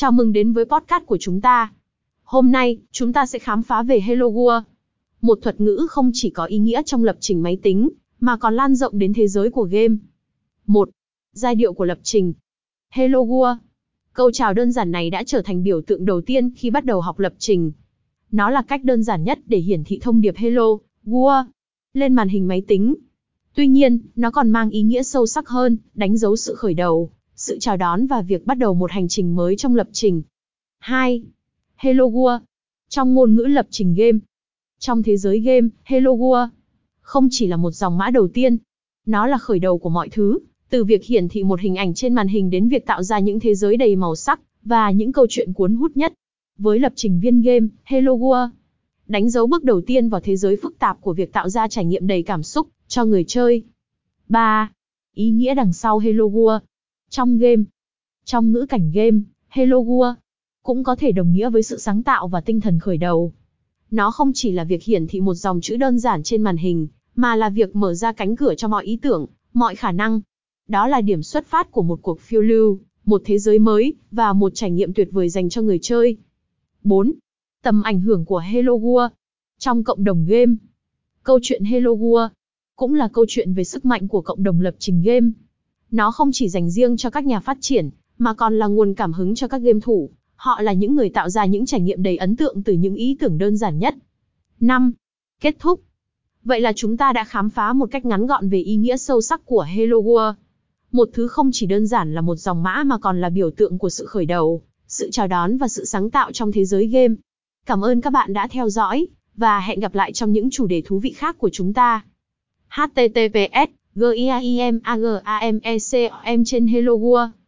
Chào mừng đến với podcast của chúng ta. Hôm nay, chúng ta sẽ khám phá về Hello World. Một thuật ngữ không chỉ có ý nghĩa trong lập trình máy tính, mà còn lan rộng đến thế giới của game. 1. Giai điệu của lập trình. Hello World. Câu chào đơn giản này đã trở thành biểu tượng đầu tiên khi bắt đầu học lập trình. Nó là cách đơn giản nhất để hiển thị thông điệp Hello World lên màn hình máy tính. Tuy nhiên, nó còn mang ý nghĩa sâu sắc hơn, đánh dấu sự khởi đầu, sự chào đón và việc bắt đầu một hành trình mới trong lập trình. 2. Hello World. Trong ngôn ngữ lập trình game. Trong thế giới game, Hello World không chỉ là một dòng mã đầu tiên, nó là khởi đầu của mọi thứ, từ việc hiển thị một hình ảnh trên màn hình đến việc tạo ra những thế giới đầy màu sắc và những câu chuyện cuốn hút nhất. Với lập trình viên game, Hello World đánh dấu bước đầu tiên vào thế giới phức tạp của việc tạo ra trải nghiệm đầy cảm xúc cho người chơi. 3. Ý nghĩa đằng sau Hello World. Trong game, trong ngữ cảnh game, Hello World cũng có thể đồng nghĩa với sự sáng tạo và tinh thần khởi đầu. Nó không chỉ là việc hiển thị một dòng chữ đơn giản trên màn hình, mà là việc mở ra cánh cửa cho mọi ý tưởng, mọi khả năng. Đó là điểm xuất phát của một cuộc phiêu lưu, một thế giới mới, và một trải nghiệm tuyệt vời dành cho người chơi. 4. Tầm ảnh hưởng của Hello World trong cộng đồng game. Câu chuyện Hello World cũng là câu chuyện về sức mạnh của cộng đồng lập trình game. Nó không chỉ dành riêng cho các nhà phát triển, mà còn là nguồn cảm hứng cho các game thủ. Họ là những người tạo ra những trải nghiệm đầy ấn tượng từ những ý tưởng đơn giản nhất. 5. Kết thúc. Vậy là chúng ta đã khám phá một cách ngắn gọn về ý nghĩa sâu sắc của Hello World. Một thứ không chỉ đơn giản là một dòng mã mà còn là biểu tượng của sự khởi đầu, sự chào đón và sự sáng tạo trong thế giới game. Cảm ơn các bạn đã theo dõi, và hẹn gặp lại trong những chủ đề thú vị khác của chúng ta. https giaimagam trên Hello World.